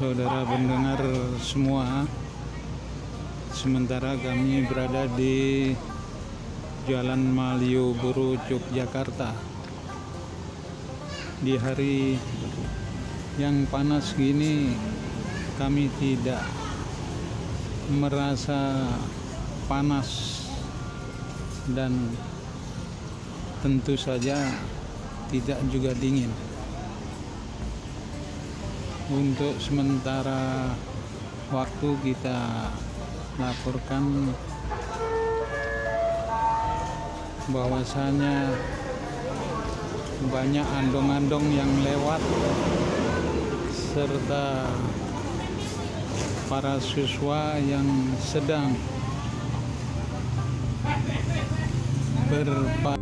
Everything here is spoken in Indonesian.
saudara pendengar semua. Sementara kami berada di Jalan Malioboro, Yogyakarta. Di hari yang panas gini, kami tidak merasa panas dan tentu saja tidak juga dingin. Untuk sementara waktu kita laporkan bahwasanya banyak andong-andong yang lewat serta para siswa yang sedang berpa